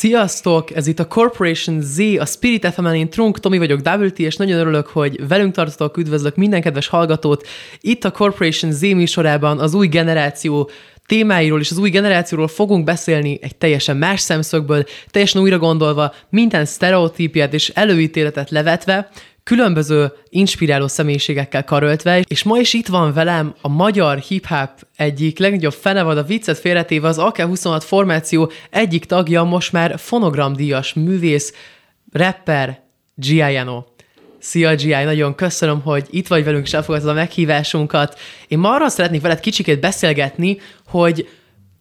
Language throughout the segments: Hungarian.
Sziasztok! Ez itt a Corporation Z, a Spirit fm én Trunk, Tomi vagyok, WT, és nagyon örülök, hogy velünk tartotok, üdvözlök minden kedves hallgatót. Itt a Corporation Z műsorában az új generáció témáiról és az új generációról fogunk beszélni egy teljesen más szemszögből, teljesen újra gondolva, minden sztereotípiát és előítéletet levetve, különböző inspiráló személyiségekkel karöltve, és ma is itt van velem a magyar hip-hop egyik legnagyobb fenevad, a viccet félretéve az AK-26 formáció egyik tagja, most már fonogramdíjas művész, rapper, Giaiano. Szia, G.I., nagyon köszönöm, hogy itt vagy velünk, és elfogadtad a meghívásunkat. Én ma arra szeretnék veled kicsikét beszélgetni, hogy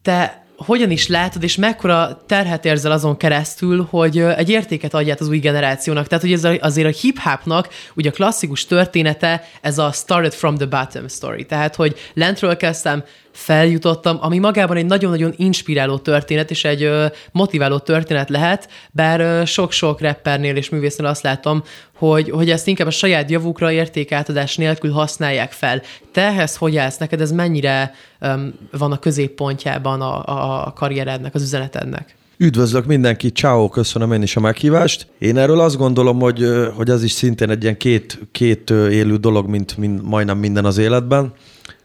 te hogyan is látod, és mekkora terhet érzel azon keresztül, hogy egy értéket adját az új generációnak. Tehát, hogy ez azért a hip-hopnak ugye a klasszikus története, ez a started from the bottom story. Tehát, hogy lentről kezdtem, feljutottam, ami magában egy nagyon-nagyon inspiráló történet, és egy motiváló történet lehet, bár sok-sok rappernél és művésznél azt látom, hogy, hogy ezt inkább a saját javukra értékátadás nélkül használják fel. Te ehhez hogy állsz? Neked ez mennyire um, van a középpontjában a, a karrierednek, az üzenetednek? Üdvözlök mindenkit, ciao, köszönöm én is a meghívást. Én erről azt gondolom, hogy, hogy ez is szintén egy ilyen két, két élő dolog, mint, mint majdnem minden az életben,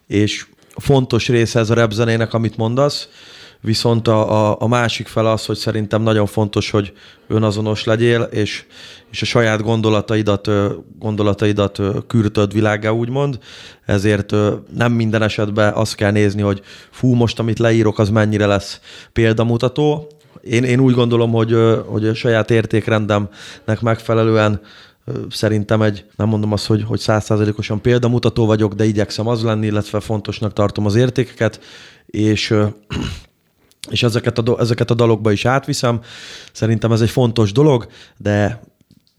és fontos része ez a repzenének, amit mondasz, viszont a, a, a másik fel az, hogy szerintem nagyon fontos, hogy önazonos legyél, és, és a saját gondolataidat, gondolataidat kürtöd világá, úgymond. Ezért nem minden esetben azt kell nézni, hogy fú, most amit leírok, az mennyire lesz példamutató. Én, én úgy gondolom, hogy, hogy a saját értékrendemnek megfelelően Szerintem egy, nem mondom azt, hogy, hogy százszázalékosan példamutató vagyok, de igyekszem az lenni, illetve fontosnak tartom az értékeket, és és ezeket a, ezeket a dalokba is átviszem. Szerintem ez egy fontos dolog, de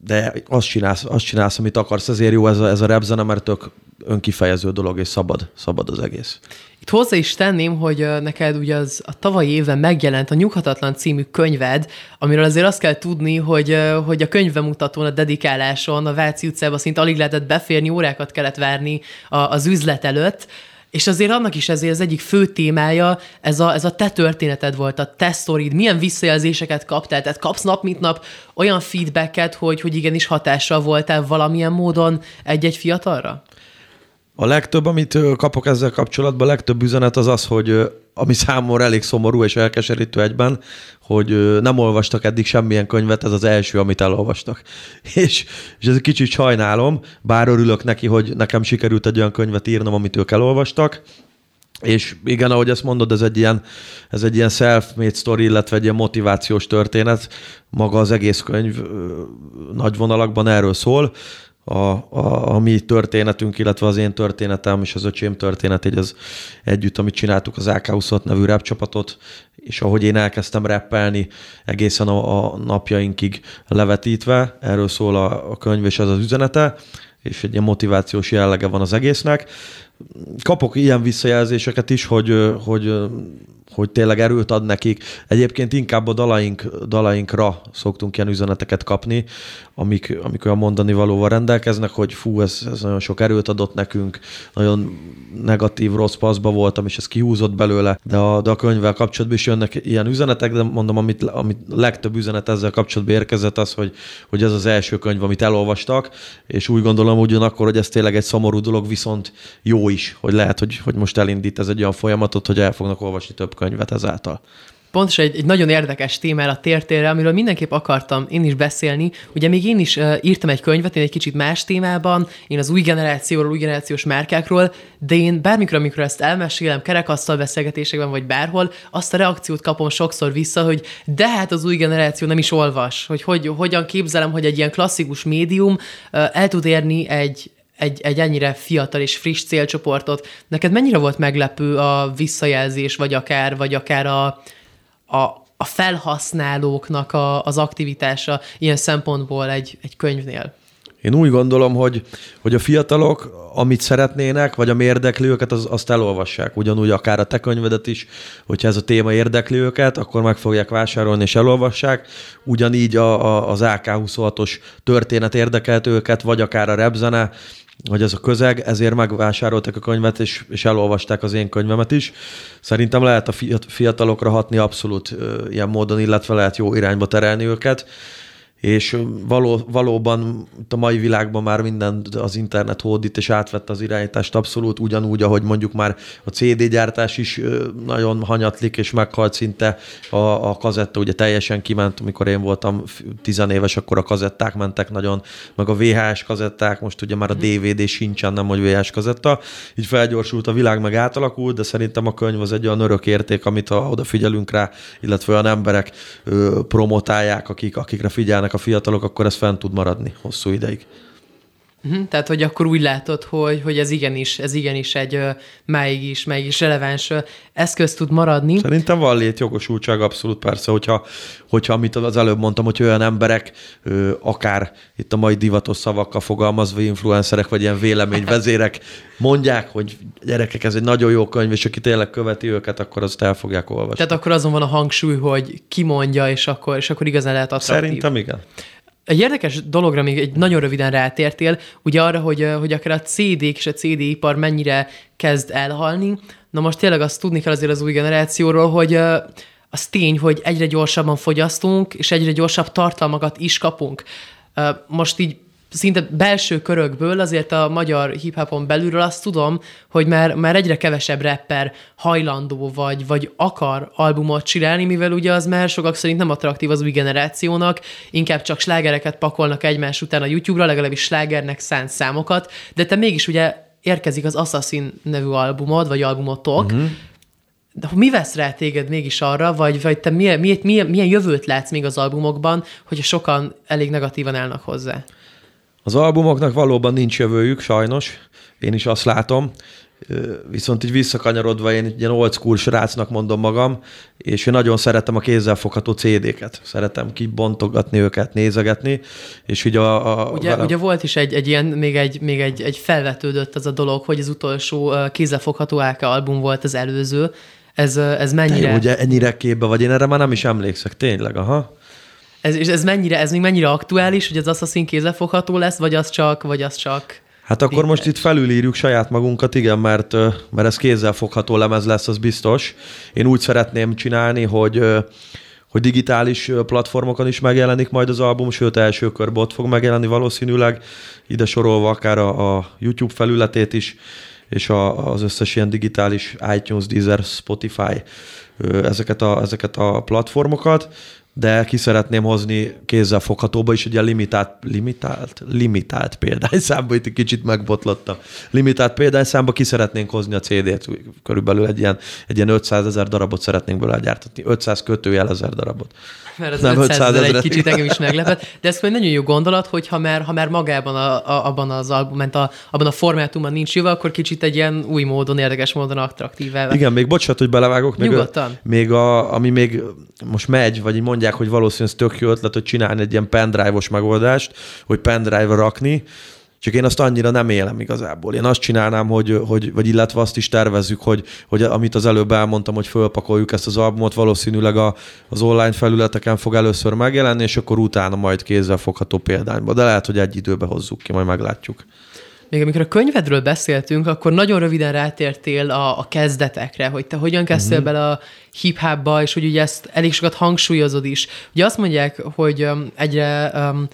de azt csinálsz, azt csinálsz, amit akarsz, ezért jó ez a, ez a repzene, mert tök önkifejező dolog, és szabad, szabad az egész. Itt hozzá is tenném, hogy neked ugye az a tavalyi évben megjelent a Nyughatatlan című könyved, amiről azért azt kell tudni, hogy, hogy a könyvemutatón, a dedikáláson, a Váci utcában szinte alig lehetett beférni, órákat kellett várni az üzlet előtt, és azért annak is ezért az egyik fő témája ez a, ez a te történeted volt, a te sztorid, milyen visszajelzéseket kaptál, tehát kapsz nap mint nap olyan feedbacket, hogy, hogy igenis hatással voltál valamilyen módon egy-egy fiatalra? A legtöbb, amit kapok ezzel kapcsolatban, a legtöbb üzenet az az, hogy ami számomra elég szomorú és elkeserítő egyben, hogy nem olvastak eddig semmilyen könyvet, ez az első, amit elolvastak. És, és ez egy kicsit sajnálom, bár örülök neki, hogy nekem sikerült egy olyan könyvet írnom, amit ők elolvastak, és igen, ahogy ezt mondod, ez egy ilyen, ez egy ilyen self-made story, illetve egy ilyen motivációs történet. Maga az egész könyv nagy vonalakban erről szól a, a, a mi történetünk, illetve az én történetem és az öcsém történet, így az együtt, amit csináltuk az AK26 nevű rap csapatot, és ahogy én elkezdtem rappelni egészen a, a napjainkig levetítve, erről szól a, a könyv és az az üzenete, és egy ilyen motivációs jellege van az egésznek. Kapok ilyen visszajelzéseket is, hogy, hogy hogy tényleg erőt ad nekik. Egyébként inkább a dalaink, dalainkra szoktunk ilyen üzeneteket kapni, amik, amik olyan mondani valóval rendelkeznek, hogy fú, ez, ez nagyon sok erőt adott nekünk, nagyon negatív, rossz paszba voltam, és ez kihúzott belőle, de a, de a könyvvel kapcsolatban is jönnek ilyen üzenetek, de mondom, amit, amit legtöbb üzenet ezzel kapcsolatban érkezett az, hogy, hogy ez az első könyv, amit elolvastak, és úgy gondolom ugyanakkor, hogy ez tényleg egy szomorú dolog, viszont jó is, hogy lehet, hogy, hogy most elindít ez egy olyan folyamatot, hogy el fognak olvasni több könyv könyvet ezáltal. Pontosan egy, egy nagyon érdekes témára a tértérre, amiről mindenképp akartam én is beszélni. Ugye még én is uh, írtam egy könyvet, én egy kicsit más témában, én az új generációról, új generációs márkákról, de én bármikor, amikor ezt elmesélem, kerekasztal beszélgetésekben vagy bárhol, azt a reakciót kapom sokszor vissza, hogy de hát az új generáció nem is olvas, hogy, hogy hogyan képzelem, hogy egy ilyen klasszikus médium uh, el tud érni egy, egy, egy ennyire fiatal és friss célcsoportot. Neked mennyire volt meglepő a visszajelzés, vagy akár, vagy akár a, a, a felhasználóknak a, az aktivitása ilyen szempontból egy, egy könyvnél? Én úgy gondolom, hogy, hogy a fiatalok, amit szeretnének, vagy ami érdekli őket, az, azt elolvassák. Ugyanúgy akár a te könyvedet is, hogyha ez a téma érdekli őket, akkor meg fogják vásárolni és elolvassák. Ugyanígy a, a, az AK-26-os történet érdekelt őket, vagy akár a repzene, vagy ez a közeg, ezért megvásárolták a könyvet, és, és elolvasták az én könyvemet is. Szerintem lehet a fiatalokra hatni abszolút ilyen módon, illetve lehet jó irányba terelni őket és való, valóban a mai világban már minden az internet hódít, és átvette az irányítást abszolút, ugyanúgy, ahogy mondjuk már a CD gyártás is nagyon hanyatlik, és meghalt szinte a, a kazetta, ugye teljesen kiment, amikor én voltam tizenéves, akkor a kazetták mentek nagyon, meg a VHS kazetták, most ugye már a DVD sincsen, nem hogy VHS kazetta, így felgyorsult a világ, meg átalakult, de szerintem a könyv az egy olyan örök érték, amit ha odafigyelünk rá, illetve olyan emberek ö, promotálják, akik, akikre figyelnek a fiatalok, akkor ez fent tud maradni hosszú ideig. Uh-huh, tehát, hogy akkor úgy látod, hogy, hogy ez igenis, ez igenis egy uh, máig is, máig is releváns uh, eszköz tud maradni. Szerintem van jogosultság abszolút persze, hogyha, hogyha amit az előbb mondtam, hogy olyan emberek, akár itt a mai divatos szavakkal fogalmazva influencerek, vagy ilyen véleményvezérek mondják, hogy gyerekek, ez egy nagyon jó könyv, és aki tényleg követi őket, akkor azt el fogják olvasni. Tehát akkor azon van a hangsúly, hogy ki mondja, és akkor, és akkor igazán lehet attraktív. Szerintem igen. Egy érdekes dologra még egy nagyon röviden rátértél, ugye arra, hogy, hogy akár a CD-k és a CD-ipar mennyire kezd elhalni. Na most tényleg azt tudni kell azért az új generációról, hogy az tény, hogy egyre gyorsabban fogyasztunk, és egyre gyorsabb tartalmakat is kapunk. Most így szinte belső körökből, azért a magyar hip-hopon belülről azt tudom, hogy már, már egyre kevesebb rapper hajlandó vagy, vagy akar albumot csinálni, mivel ugye az már sokak szerint nem attraktív az új generációnak, inkább csak slágereket pakolnak egymás után a YouTube-ra, legalábbis slágernek szánt számokat, de te mégis ugye érkezik az Assassin nevű albumod, vagy albumotok, uh-huh. de mi vesz rá téged mégis arra, vagy, vagy te milyen, milyen, milyen, jövőt látsz még az albumokban, hogy sokan elég negatívan állnak hozzá? Az albumoknak valóban nincs jövőjük, sajnos. Én is azt látom. Viszont így visszakanyarodva én egy ilyen old school srácnak mondom magam, és én nagyon szeretem a kézzelfogható CD-ket. Szeretem kibontogatni őket, nézegetni, és ugye a... a ugye, velem... ugye volt is egy, egy ilyen, még, egy, még egy, egy felvetődött az a dolog, hogy az utolsó kézzelfogható AK album volt az előző. Ez, ez mennyire... Te, ugye ennyire képbe vagy, én erre már nem is emlékszek, tényleg, aha. Ez, és ez mennyire, ez még mennyire aktuális, hogy az Assassin kézzelfogható lesz, vagy az csak, vagy az csak... Hát akkor Tényleg. most itt felülírjuk saját magunkat, igen, mert, mert ez kézzelfogható lemez lesz, az biztos. Én úgy szeretném csinálni, hogy hogy digitális platformokon is megjelenik majd az album, sőt első körben ott fog megjelenni valószínűleg, ide sorolva akár a, a YouTube felületét is, és a, az összes ilyen digitális iTunes, Deezer, Spotify, ezeket a, ezeket a platformokat de ki szeretném hozni kézzel foghatóba is, ugye limitált, limitált, limitált példányszámba, itt egy kicsit megbotlottam. Limitált példányszámba ki szeretnénk hozni a CD-t, körülbelül egy ilyen, egy ilyen 500 ezer darabot szeretnénk belőle gyártatni, 500 kötőjel ezer darabot mert az nem 500 ezer egy kicsit engem is meglepett, de ez egy nagyon jó gondolat, hogy ha már, ha már magában a, a, abban az albumban, a, abban a formátumban nincs jövő, akkor kicsit egy ilyen új módon, érdekes módon attraktív Igen, még bocsánat, hogy belevágok. Még Nyugodtan. A, még a, ami még most megy, vagy így mondják, hogy valószínűleg ez tök jó ötlet, hogy csinálni egy ilyen pendrive-os megoldást, hogy pendrive-ra rakni, csak én azt annyira nem élem igazából. Én azt csinálnám, hogy, hogy vagy illetve azt is tervezzük, hogy, hogy amit az előbb elmondtam, hogy fölpakoljuk ezt az albumot, valószínűleg a, az online felületeken fog először megjelenni, és akkor utána majd kézzel fogható példányba. De lehet, hogy egy időbe hozzuk ki, majd meglátjuk. Még amikor a könyvedről beszéltünk, akkor nagyon röviden rátértél a, a kezdetekre, hogy te hogyan kezdtél uh-huh. bele a hip-hopba, és hogy ugye ezt elég sokat hangsúlyozod is. Ugye azt mondják, hogy um, egyre um,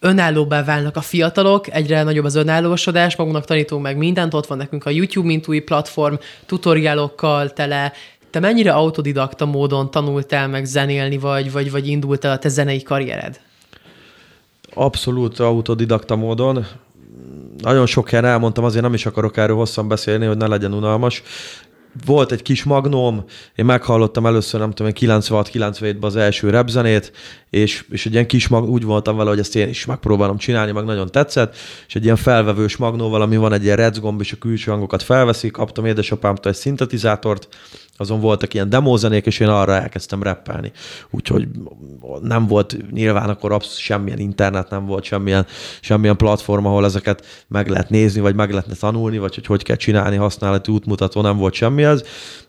önállóbbá válnak a fiatalok, egyre nagyobb az önállósodás, magunknak tanítunk meg mindent, ott van nekünk a YouTube, mint új platform, tutoriálokkal tele, te mennyire autodidakta módon tanultál meg zenélni, vagy, vagy, vagy indult el a te zenei karriered? Abszolút autodidakta módon. Nagyon sok helyen elmondtam, azért nem is akarok erről hosszan beszélni, hogy ne legyen unalmas. Volt egy kis magnóm, én meghallottam először, nem tudom, 96-97-ben az első repzenét, és, és egy ilyen kis mag, úgy voltam vele, hogy ezt én is megpróbálom csinálni, meg nagyon tetszett, és egy ilyen felvevős magnóval, ami van egy ilyen recgomb, és a külső hangokat felveszi, kaptam édesapámtól egy szintetizátort, azon voltak ilyen demózenék, és én arra elkezdtem rappelni. Úgyhogy nem volt nyilván akkor absz- semmilyen internet, nem volt semmilyen, semmilyen platform, ahol ezeket meg lehet nézni, vagy meg lehetne tanulni, vagy hogy hogy kell csinálni, használati útmutató, nem volt semmi ez.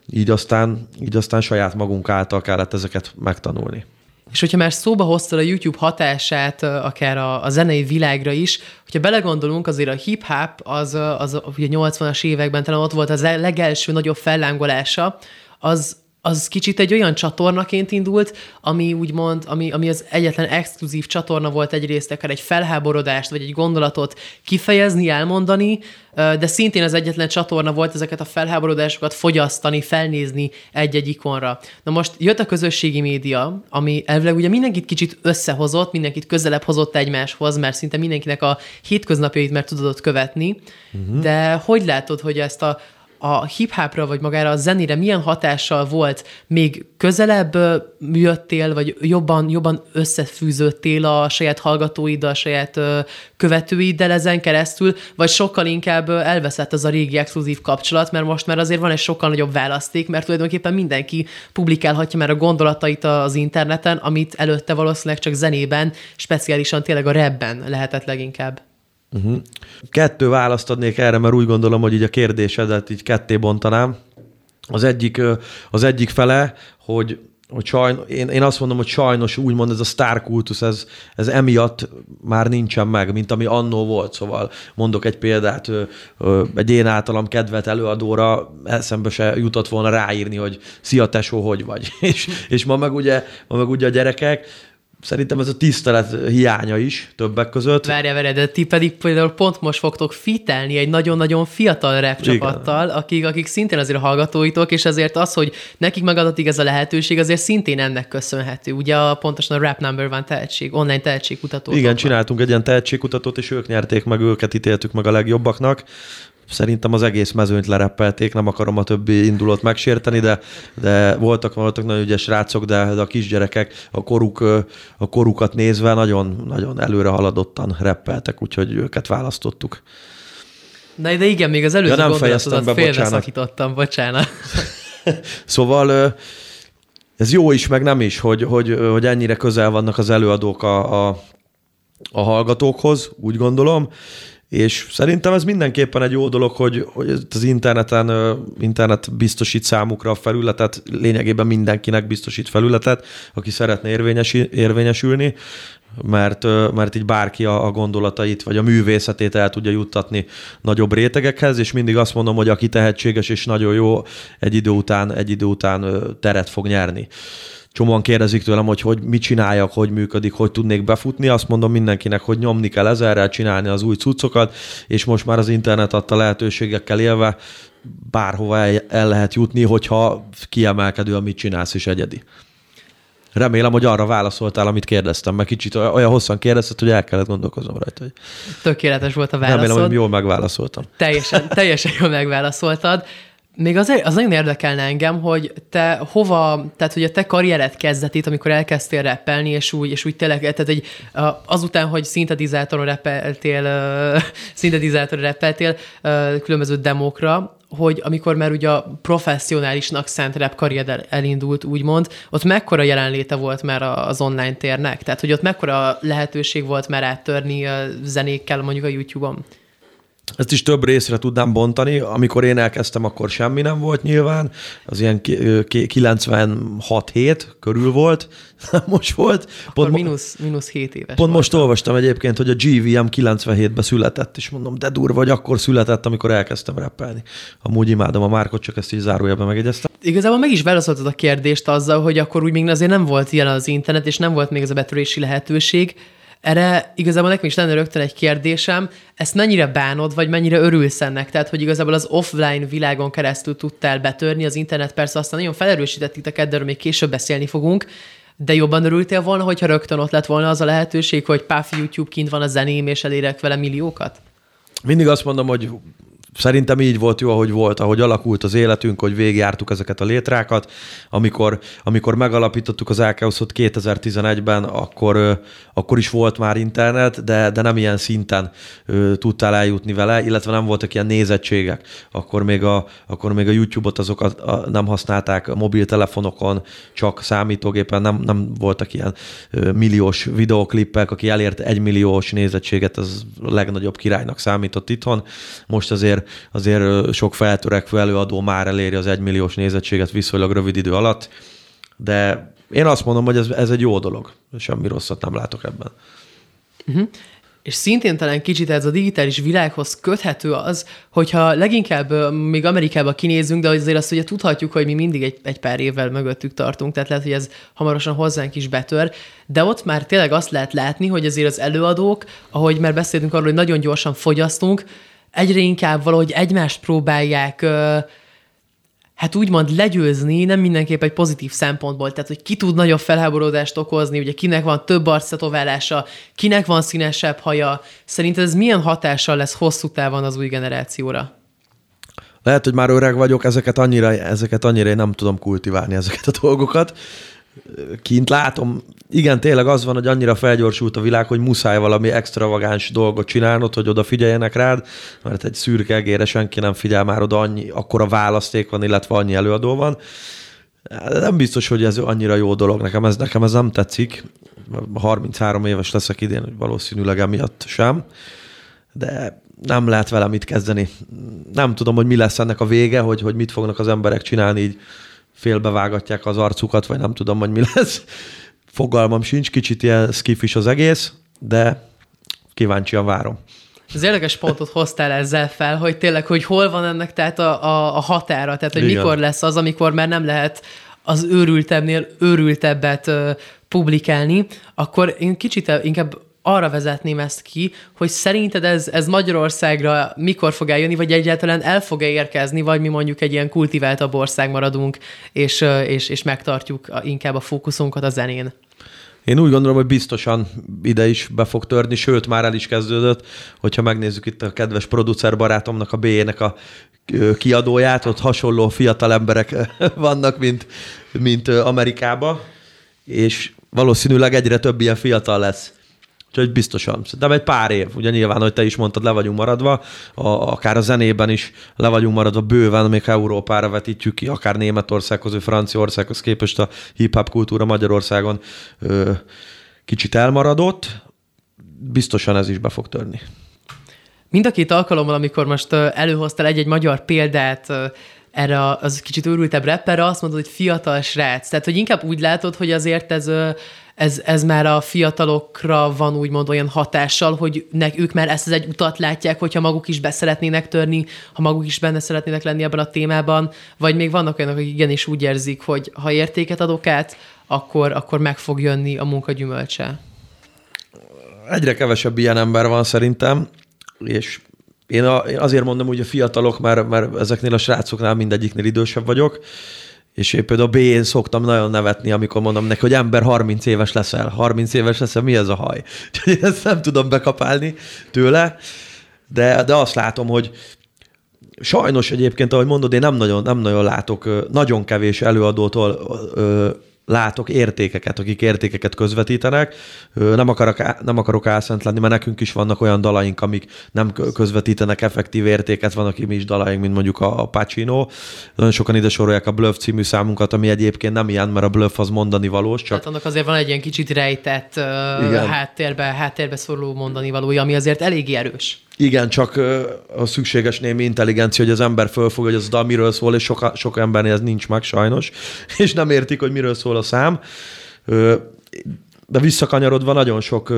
Így aztán, így aztán saját magunk által kellett ezeket megtanulni. És hogyha már szóba hoztad a YouTube hatását, akár a, a zenei világra is, hogyha belegondolunk, azért a hip-hop az, az ugye 80-as években talán ott volt az legelső nagyobb fellángolása, az, az kicsit egy olyan csatornaként indult, ami úgymond, ami, ami az egyetlen exkluzív csatorna volt egyrészt, akár egy felháborodást, vagy egy gondolatot kifejezni, elmondani, de szintén az egyetlen csatorna volt ezeket a felháborodásokat fogyasztani, felnézni egy-egy ikonra. Na most jött a közösségi média, ami elvileg ugye mindenkit kicsit összehozott, mindenkit közelebb hozott egymáshoz, mert szinte mindenkinek a hétköznapjait mert tudod követni, uh-huh. de hogy látod, hogy ezt a, a hip-hopra, vagy magára a zenére milyen hatással volt? Még közelebb jöttél, vagy jobban, jobban összefűződtél a saját hallgatóiddal, a saját követőiddel ezen keresztül, vagy sokkal inkább elveszett az a régi exkluzív kapcsolat, mert most már azért van egy sokkal nagyobb választék, mert tulajdonképpen mindenki publikálhatja már a gondolatait az interneten, amit előtte valószínűleg csak zenében, speciálisan tényleg a rapben lehetett leginkább. Uh-huh. Kettő választ adnék erre, mert úgy gondolom, hogy így a kérdésedet így ketté bontanám. Az egyik, az egyik fele, hogy hogy sajn, én, én azt mondom, hogy sajnos úgymond ez a sztárkultusz, ez, ez emiatt már nincsen meg, mint ami annó volt. Szóval mondok egy példát, egy én általam kedvet előadóra eszembe se jutott volna ráírni, hogy szia tesó, hogy vagy. és, és ma meg ugye, ma meg ugye a gyerekek, szerintem ez a tisztelet hiánya is többek között. Várja, várja, de ti pedig például pont most fogtok fitelni egy nagyon-nagyon fiatal rap csapattal, akik, akik szintén azért a hallgatóitok, és ezért az, hogy nekik megadatik ez a lehetőség, azért szintén ennek köszönhető. Ugye a, pontosan a Rap Number van tehetség, online tehetségkutató. Igen, csináltunk egy ilyen tehetségkutatót, és ők nyerték meg, őket ítéltük meg a legjobbaknak szerintem az egész mezőnyt lereppelték, nem akarom a többi indulót megsérteni, de, de voltak, voltak nagyon ügyes rácok, de, de a kisgyerekek a, koruk, a korukat nézve nagyon, nagyon előre haladottan reppeltek, úgyhogy őket választottuk. Na, de igen, még az előző ja, nem gondolatodat be, félre bocsánat. szakítottam, bocsánat. szóval ez jó is, meg nem is, hogy, hogy, hogy ennyire közel vannak az előadók a, a, a hallgatókhoz, úgy gondolom, és szerintem ez mindenképpen egy jó dolog, hogy, hogy az interneten, internet biztosít számukra a felületet, lényegében mindenkinek biztosít felületet, aki szeretne érvényes, érvényesülni, mert, mert így bárki a, a gondolatait vagy a művészetét el tudja juttatni nagyobb rétegekhez, és mindig azt mondom, hogy aki tehetséges és nagyon jó, egy idő után, egy idő után teret fog nyerni csomóan kérdezik tőlem, hogy, hogy mit csináljak, hogy működik, hogy tudnék befutni. Azt mondom mindenkinek, hogy nyomni kell ezerrel, csinálni az új cuccokat, és most már az internet adta lehetőségekkel élve bárhova el, el lehet jutni, hogyha kiemelkedő, amit csinálsz, és egyedi. Remélem, hogy arra válaszoltál, amit kérdeztem, mert kicsit olyan hosszan kérdezted, hogy el kellett gondolkoznom rajta. Hogy... Tökéletes volt a válaszod. Remélem, hogy jól megválaszoltam. Teljesen, teljesen jól megválaszoltad. Még az, az nagyon érdekelne engem, hogy te hova, tehát hogy a te karriered kezdetét, amikor elkezdtél rappelni, és úgy, és úgy tényleg, tehát egy, azután, hogy szintetizátoron rappeltél, szintetizátoron rappeltél különböző demókra, hogy amikor már ugye a professzionálisnak szánt rap karrier elindult, úgymond, ott mekkora jelenléte volt már az online térnek? Tehát, hogy ott mekkora lehetőség volt már áttörni zenékkel mondjuk a YouTube-on? Ezt is több részre tudnám bontani. Amikor én elkezdtem, akkor semmi nem volt nyilván. Az ilyen 96-7 körül volt, most volt. Akkor pont mínusz, mínusz 7 éves Pont voltam. most olvastam egyébként, hogy a GVM 97-ben született, és mondom, de durva, vagy akkor született, amikor elkezdtem rappelni. Amúgy imádom a Márkot, csak ezt így zárójelben megegyeztem. Igazából meg is válaszoltad a kérdést azzal, hogy akkor úgy még azért nem volt ilyen az internet, és nem volt még ez a betörési lehetőség erre igazából nekem is lenne rögtön egy kérdésem, ezt mennyire bánod, vagy mennyire örülsz ennek? Tehát, hogy igazából az offline világon keresztül tudtál betörni, az internet persze aztán nagyon felerősített titeket, de még később beszélni fogunk, de jobban örültél volna, hogyha rögtön ott lett volna az a lehetőség, hogy páfi YouTube kint van a zeném, és elérek vele milliókat? Mindig azt mondom, hogy szerintem így volt jó, ahogy volt, ahogy alakult az életünk, hogy végigjártuk ezeket a létrákat. Amikor, amikor megalapítottuk az Ákeuszot 2011-ben, akkor, akkor is volt már internet, de, de nem ilyen szinten tudtál eljutni vele, illetve nem voltak ilyen nézettségek. Akkor még a, akkor még a YouTube-ot azokat a, nem használták a mobiltelefonokon, csak számítógépen, nem, nem voltak ilyen milliós videoklippek, aki elért egy milliós nézettséget, az a legnagyobb királynak számított itthon. Most azért, azért sok feltörekvő előadó már eléri az egymilliós nézettséget viszonylag rövid idő alatt, de én azt mondom, hogy ez, ez egy jó dolog. Semmi rosszat nem látok ebben. Uh-huh. És szintén talán kicsit ez a digitális világhoz köthető az, hogyha leginkább még Amerikába kinézünk, de azért azt ugye tudhatjuk, hogy mi mindig egy, egy pár évvel mögöttük tartunk, tehát lehet, hogy ez hamarosan hozzánk is betör, de ott már tényleg azt lehet látni, hogy azért az előadók, ahogy már beszéltünk arról, hogy nagyon gyorsan fogyasztunk, egyre inkább valahogy egymást próbálják hát úgymond legyőzni nem mindenképp egy pozitív szempontból, tehát hogy ki tud nagyobb felháborodást okozni, ugye kinek van több arctetoválása, kinek van színesebb haja. Szerinted ez milyen hatással lesz hosszú távon az új generációra? Lehet, hogy már öreg vagyok, ezeket annyira, ezeket annyira én nem tudom kultiválni, ezeket a dolgokat kint látom, igen, tényleg az van, hogy annyira felgyorsult a világ, hogy muszáj valami extravagáns dolgot csinálnod, hogy oda figyeljenek rád, mert egy szürke egére senki nem figyel már oda, annyi, akkora választék van, illetve annyi előadó van. Nem biztos, hogy ez annyira jó dolog. Nekem ez, nekem ez nem tetszik. 33 éves leszek idén, valószínűleg emiatt sem. De nem lehet vele mit kezdeni. Nem tudom, hogy mi lesz ennek a vége, hogy, hogy mit fognak az emberek csinálni így félbevágatják az arcukat, vagy nem tudom, hogy mi lesz. Fogalmam sincs, kicsit ilyen skifis az egész, de kíváncsian várom. Az érdekes pontot hoztál ezzel fel, hogy tényleg, hogy hol van ennek tehát a, a, a határa, tehát hogy Igen. mikor lesz az, amikor már nem lehet az őrültebbnél őrültebbet uh, publikálni, akkor én kicsit inkább arra vezetném ezt ki, hogy szerinted ez, ez Magyarországra mikor fog eljönni, vagy egyáltalán el fog-e érkezni, vagy mi mondjuk egy ilyen kultiváltabb ország maradunk, és, és, és megtartjuk inkább a fókuszunkat a zenén? Én úgy gondolom, hogy biztosan ide is be fog törni, sőt, már el is kezdődött, hogyha megnézzük itt a kedves producer barátomnak, a B-nek a kiadóját, ott hasonló fiatal emberek vannak, mint, mint Amerikába, és valószínűleg egyre több ilyen fiatal lesz. Úgyhogy biztosan. Szerintem egy pár év. Ugye nyilván, hogy te is mondtad, le vagyunk maradva, a, akár a zenében is le vagyunk maradva bőven, még Európára vetítjük ki, akár Németországhoz, vagy Franciaországhoz képest a hip-hop kultúra Magyarországon ö, kicsit elmaradott. Biztosan ez is be fog törni. Mind a két alkalommal, amikor most előhoztál egy-egy magyar példát, erre az kicsit őrültebb rapperre, azt mondod, hogy fiatal srác. Tehát, hogy inkább úgy látod, hogy azért ez ez, ez már a fiatalokra van úgymond olyan hatással, hogy nek, ők már ezt az egy utat látják, hogyha maguk is beszeretnének törni, ha maguk is benne szeretnének lenni ebben a témában, vagy még vannak olyanok, akik igenis úgy érzik, hogy ha értéket adok át, akkor, akkor meg fog jönni a munka gyümölcse. Egyre kevesebb ilyen ember van szerintem, és én, a, én azért mondom, hogy a fiatalok, mert, mert ezeknél a srácoknál mindegyiknél idősebb vagyok, és én például B-én szoktam nagyon nevetni, amikor mondom neki, hogy ember 30 éves leszel. 30 éves leszel, mi ez a haj? Úgyhogy én ezt nem tudom bekapálni tőle, de, de azt látom, hogy sajnos egyébként, ahogy mondod, én nem nagyon, nem nagyon látok, nagyon kevés előadótól látok értékeket, akik értékeket közvetítenek. Nem akarok, nem akarok álszent lenni, mert nekünk is vannak olyan dalaink, amik nem közvetítenek effektív értéket, vannak mi is dalaink, mint mondjuk a, Pacino. Nagyon sokan ide sorolják a Bluff című számunkat, ami egyébként nem ilyen, mert a Bluff az mondani valós. Csak... Hát annak azért van egy ilyen kicsit rejtett háttérbe, háttérbe szoruló mondani valója, ami azért elég erős. Igen, csak a szükséges némi intelligencia, hogy az ember fölfog, hogy az dal miről szól, és sok, sok embernél ez nincs meg sajnos, és nem értik, hogy miről szól a szám. De visszakanyarodva nagyon sok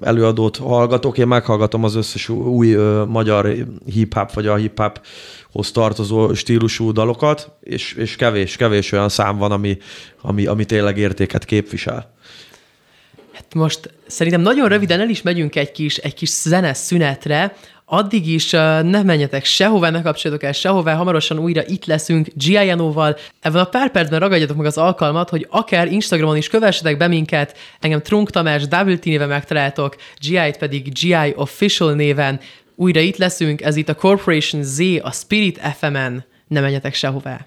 előadót hallgatok, én meghallgatom az összes új magyar hip-hop, vagy a hip-hophoz tartozó stílusú dalokat, és, és kevés, kevés olyan szám van, ami, ami, ami tényleg értéket képvisel. Hát most szerintem nagyon röviden el is megyünk egy kis, egy kis zenes szünetre, addig is uh, ne menjetek sehová, ne kapcsoljatok el sehová, hamarosan újra itt leszünk Giaianóval. Ebben a pár percben ragadjatok meg az alkalmat, hogy akár Instagramon is kövessetek be minket, engem Trunk Tamás, Double T néven megtaláltok, GI-t pedig GI Official néven, Újra itt leszünk, ez itt a Corporation Z, a Spirit FM-en. Ne menjetek sehová.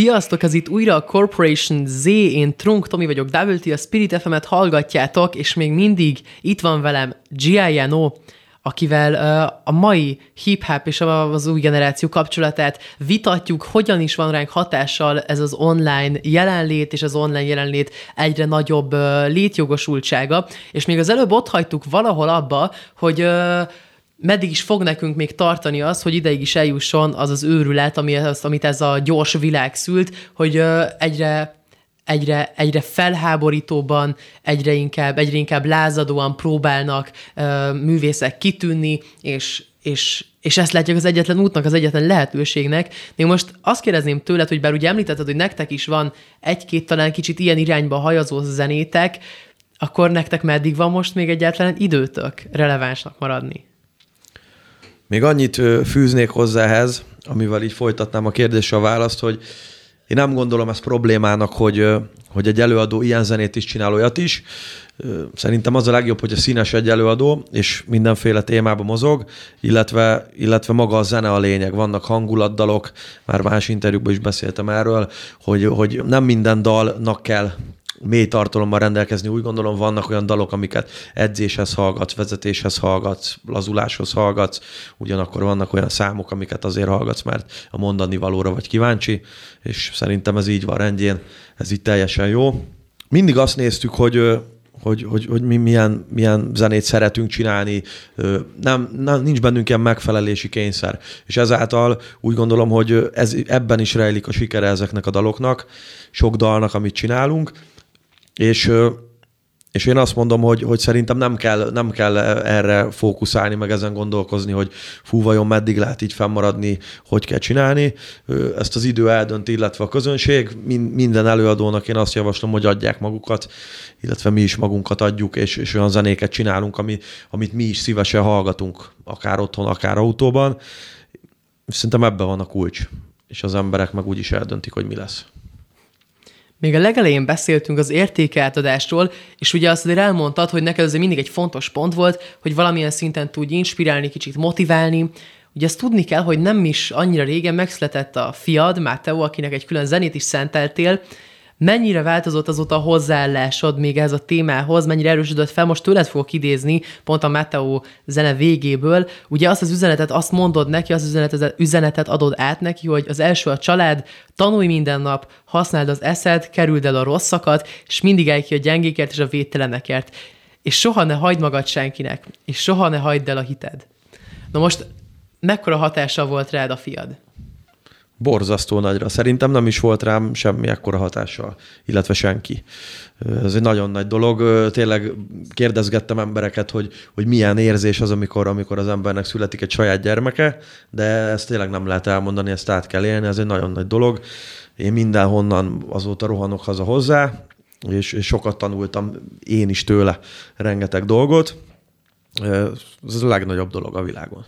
Sziasztok, ez itt újra a Corporation Z, én Trunk Tomi vagyok, WT, a Spirit FM-et hallgatjátok, és még mindig itt van velem Giuliano, akivel uh, a mai hip-hop és az új generáció kapcsolatát vitatjuk, hogyan is van ránk hatással ez az online jelenlét, és az online jelenlét egyre nagyobb uh, létjogosultsága. És még az előbb ott hagytuk valahol abba, hogy uh, meddig is fog nekünk még tartani az, hogy ideig is eljusson az az őrület, ami, az, amit ez a gyors világ szült, hogy egyre egyre, egyre felháborítóban, egyre inkább, egyre inkább lázadóan próbálnak művészek kitűnni, és, és, és ezt látják az egyetlen útnak, az egyetlen lehetőségnek. Még most azt kérdezném tőled, hogy bár ugye említetted, hogy nektek is van egy-két talán kicsit ilyen irányba hajazó zenétek, akkor nektek meddig van most még egyáltalán időtök relevánsnak maradni? Még annyit fűznék hozzá amivel így folytatnám a kérdésre a választ, hogy én nem gondolom ezt problémának, hogy, hogy egy előadó ilyen zenét is csinál olyat is. Szerintem az a legjobb, hogy a színes egy előadó, és mindenféle témába mozog, illetve, illetve maga a zene a lényeg. Vannak hangulatdalok, már más interjúkban is beszéltem erről, hogy, hogy nem minden dalnak kell mély tartalommal rendelkezni. Úgy gondolom, vannak olyan dalok, amiket edzéshez hallgatsz, vezetéshez hallgatsz, lazuláshoz hallgatsz, ugyanakkor vannak olyan számok, amiket azért hallgatsz, mert a mondani valóra vagy kíváncsi, és szerintem ez így van rendjén, ez így teljesen jó. Mindig azt néztük, hogy hogy, hogy, hogy mi milyen, milyen zenét szeretünk csinálni, nem, nem, nincs bennünk ilyen megfelelési kényszer. És ezáltal úgy gondolom, hogy ez, ebben is rejlik a sikere ezeknek a daloknak, sok dalnak, amit csinálunk, és, és én azt mondom, hogy, hogy szerintem nem kell, nem kell erre fókuszálni, meg ezen gondolkozni, hogy fú, vajon meddig lehet így fennmaradni, hogy kell csinálni. Ezt az idő eldönt, illetve a közönség. Minden előadónak én azt javaslom, hogy adják magukat, illetve mi is magunkat adjuk, és, és olyan zenéket csinálunk, ami, amit mi is szívesen hallgatunk, akár otthon, akár autóban. Szerintem ebben van a kulcs, és az emberek meg úgy is eldöntik, hogy mi lesz. Még a legelején beszéltünk az értékeltadásról, és ugye azt azért elmondtad, hogy neked azért mindig egy fontos pont volt, hogy valamilyen szinten tudj inspirálni, kicsit motiválni. Ugye ezt tudni kell, hogy nem is annyira régen megszületett a fiad, Máté, akinek egy külön zenét is szenteltél, Mennyire változott azóta a hozzáállásod még ez a témához, mennyire erősödött fel? Most tőled fogok idézni, pont a Meteo zene végéből. Ugye azt az üzenetet, azt mondod neki, az üzenetet, üzenetet adod át neki, hogy az első a család, tanulj minden nap, használd az eszed, kerüld el a rosszakat, és mindig állj ki a gyengékért és a védtelenekért. És soha ne hagyd magad senkinek, és soha ne hagyd el a hited. Na most mekkora hatása volt rád a fiad? Borzasztó nagyra. Szerintem nem is volt rám semmi ekkora hatással, illetve senki. Ez egy nagyon nagy dolog. Tényleg kérdezgettem embereket, hogy, hogy milyen érzés az, amikor, amikor az embernek születik egy saját gyermeke, de ezt tényleg nem lehet elmondani, ezt át kell élni, ez egy nagyon nagy dolog. Én mindenhonnan azóta rohanok haza hozzá, és, és sokat tanultam én is tőle rengeteg dolgot. Ez a legnagyobb dolog a világon.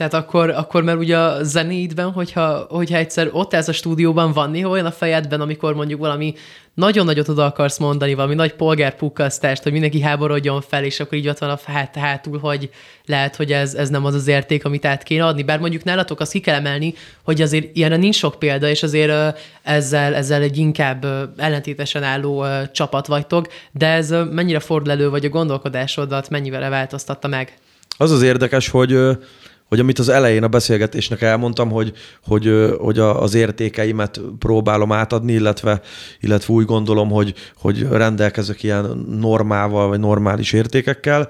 Tehát akkor, akkor mert ugye a zenéidben, hogyha, hogyha egyszer ott ez a stúdióban van néha olyan a fejedben, amikor mondjuk valami nagyon nagyot oda akarsz mondani, valami nagy polgárpukkasztást, hogy mindenki háborodjon fel, és akkor így ott van a hát, hátul, hogy lehet, hogy ez, ez nem az az érték, amit át kéne adni. Bár mondjuk nálatok azt ki kell emelni, hogy azért ilyenre nincs sok példa, és azért ezzel, ezzel egy inkább ellentétesen álló csapat vagytok, de ez mennyire fordul elő, vagy a gondolkodásodat mennyivel változtatta meg? Az az érdekes, hogy hogy amit az elején a beszélgetésnek elmondtam, hogy, hogy, hogy az értékeimet próbálom átadni, illetve, illetve úgy gondolom, hogy, hogy rendelkezek ilyen normával, vagy normális értékekkel,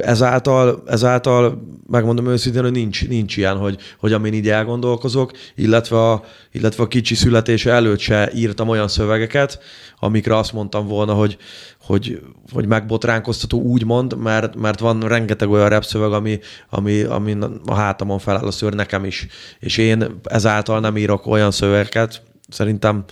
ezáltal, ezáltal megmondom őszintén, hogy nincs, nincs ilyen, hogy, hogy amin így elgondolkozok, illetve a, illetve a kicsi születése előtt se írtam olyan szövegeket, amikre azt mondtam volna, hogy, hogy, hogy megbotránkoztató úgymond, mert, mert van rengeteg olyan rap szöveg, ami, ami, ami a hátamon feláll a szőr nekem is. És én ezáltal nem írok olyan szövegeket, szerintem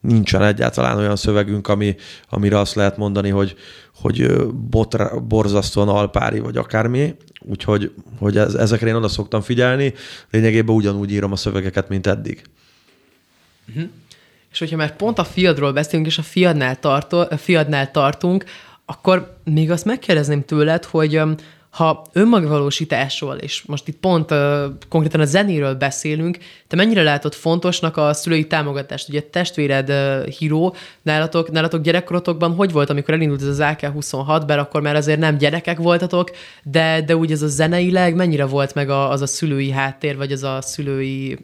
nincsen egyáltalán olyan szövegünk, ami, amire azt lehet mondani, hogy, hogy botra, borzasztóan alpári, vagy akármi. Úgyhogy hogy ez, ezekre én oda szoktam figyelni. Lényegében ugyanúgy írom a szövegeket, mint eddig. Uh-huh. És hogyha már pont a fiadról beszélünk, és a fiadnál, tartó, a fiadnál tartunk, akkor még azt megkérdezném tőled, hogy ha önmagvalósításról, és most itt pont uh, konkrétan a zenéről beszélünk, te mennyire látod fontosnak a szülői támogatást? Ugye testvéred uh, híró, nálatok, nálatok gyerekkorotokban hogy volt, amikor elindult ez az AK-26, bár akkor már azért nem gyerekek voltatok, de, de úgy ez a zeneileg mennyire volt meg a, az a szülői háttér, vagy az a szülői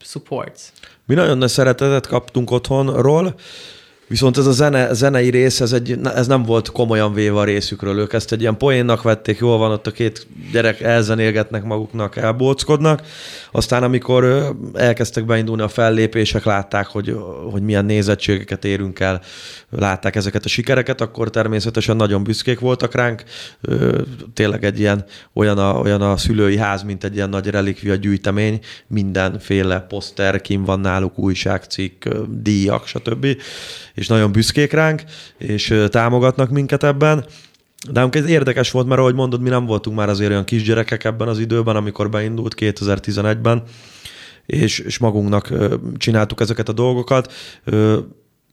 support? Mi nagyon nagy szeretetet kaptunk otthonról, Viszont ez a zene, zenei rész, ez, egy, ez nem volt komolyan véve a részükről. Ők ezt egy ilyen poénnak vették, jól van, ott a két gyerek elzenélgetnek maguknak, elbóckodnak. Aztán amikor elkezdtek beindulni a fellépések, látták, hogy, hogy milyen nézettségeket érünk el, látták ezeket a sikereket, akkor természetesen nagyon büszkék voltak ránk. Tényleg egy ilyen, olyan a, olyan a szülői ház, mint egy ilyen nagy relikvia gyűjtemény, mindenféle poszter, kim van náluk, újságcikk, díjak, stb és nagyon büszkék ránk, és támogatnak minket ebben. De ez érdekes volt, mert ahogy mondod, mi nem voltunk már azért olyan kisgyerekek ebben az időben, amikor beindult 2011-ben, és, és magunknak csináltuk ezeket a dolgokat.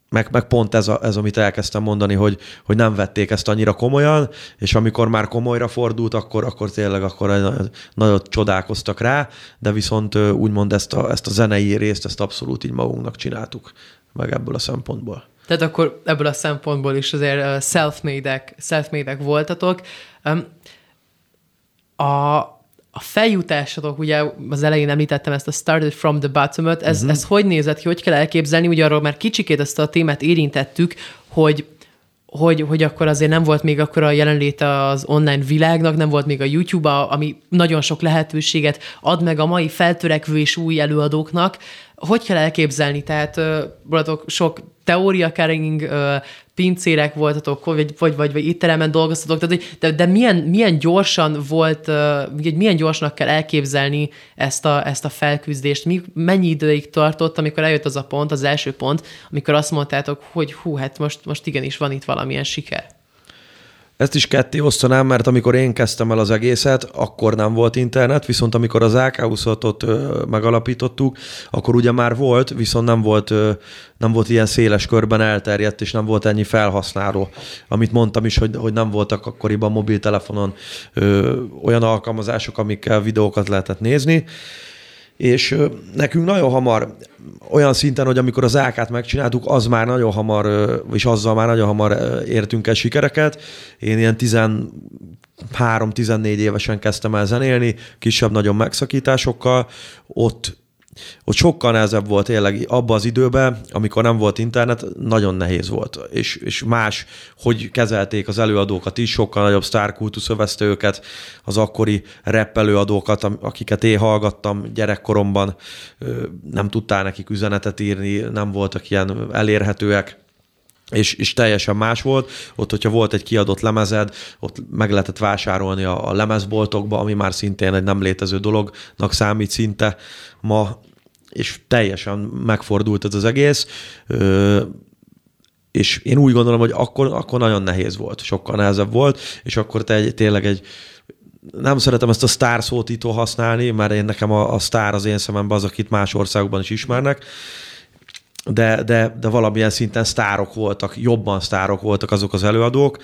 Meg, meg pont ez, a, ez, amit elkezdtem mondani, hogy, hogy nem vették ezt annyira komolyan, és amikor már komolyra fordult, akkor, akkor tényleg akkor nagyot csodálkoztak rá, de viszont úgymond ezt a, ezt a zenei részt, ezt abszolút így magunknak csináltuk meg ebből a szempontból. Tehát akkor ebből a szempontból is azért self-made-ek, self-made-ek voltatok. A, a feljutásatok, ugye az elején említettem ezt a started from the bottom ez, uh-huh. ez hogy nézett ki, hogy kell elképzelni? Ugye arról már kicsikét ezt a témát érintettük, hogy hogy, hogy akkor azért nem volt még akkor a jelenléte az online világnak, nem volt még a YouTube, ami nagyon sok lehetőséget ad meg a mai feltörekvő és új előadóknak. Hogy kell elképzelni? Tehát valatok sok teória carrying pincérek voltatok, vagy, vagy, vagy, vagy étteremben dolgoztatok, tehát, de, de milyen, milyen gyorsan volt, milyen gyorsnak kell elképzelni ezt a, ezt a felküzdést? Mi, mennyi időig tartott, amikor eljött az a pont, az első pont, amikor azt mondtátok, hogy hú, hát most, most igenis van itt valamilyen siker? Ezt is ketté osztanám, mert amikor én kezdtem el az egészet, akkor nem volt internet, viszont amikor az ak 26 megalapítottuk, akkor ugye már volt, viszont nem volt, nem volt ilyen széles körben elterjedt, és nem volt ennyi felhasználó. Amit mondtam is, hogy, hogy nem voltak akkoriban mobiltelefonon ö, olyan alkalmazások, amikkel videókat lehetett nézni, és nekünk nagyon hamar, olyan szinten, hogy amikor az AK-t megcsináltuk, az már nagyon hamar, és azzal már nagyon hamar értünk el sikereket. Én ilyen 13-14 évesen kezdtem el zenélni, kisebb-nagyobb megszakításokkal. Ott ott sokkal nehezebb volt tényleg abban az időben, amikor nem volt internet, nagyon nehéz volt. És, és más, hogy kezelték az előadókat is, sokkal nagyobb sztárkultusz övezte őket, az akkori rap előadókat, akiket én hallgattam gyerekkoromban, nem tudtál nekik üzenetet írni, nem voltak ilyen elérhetőek és, és teljesen más volt. Ott, hogyha volt egy kiadott lemezed, ott meg lehetett vásárolni a, a lemezboltokba, ami már szintén egy nem létező dolognak számít szinte ma, és teljesen megfordult ez az egész. És én úgy gondolom, hogy akkor, akkor nagyon nehéz volt, sokkal nehezebb volt, és akkor te egy, tényleg egy nem szeretem ezt a sztár szót itt használni, mert én nekem a, a sztár az én szememben az, akit más országokban is ismernek, de, de, de valamilyen szinten sztárok voltak, jobban sztárok voltak azok az előadók,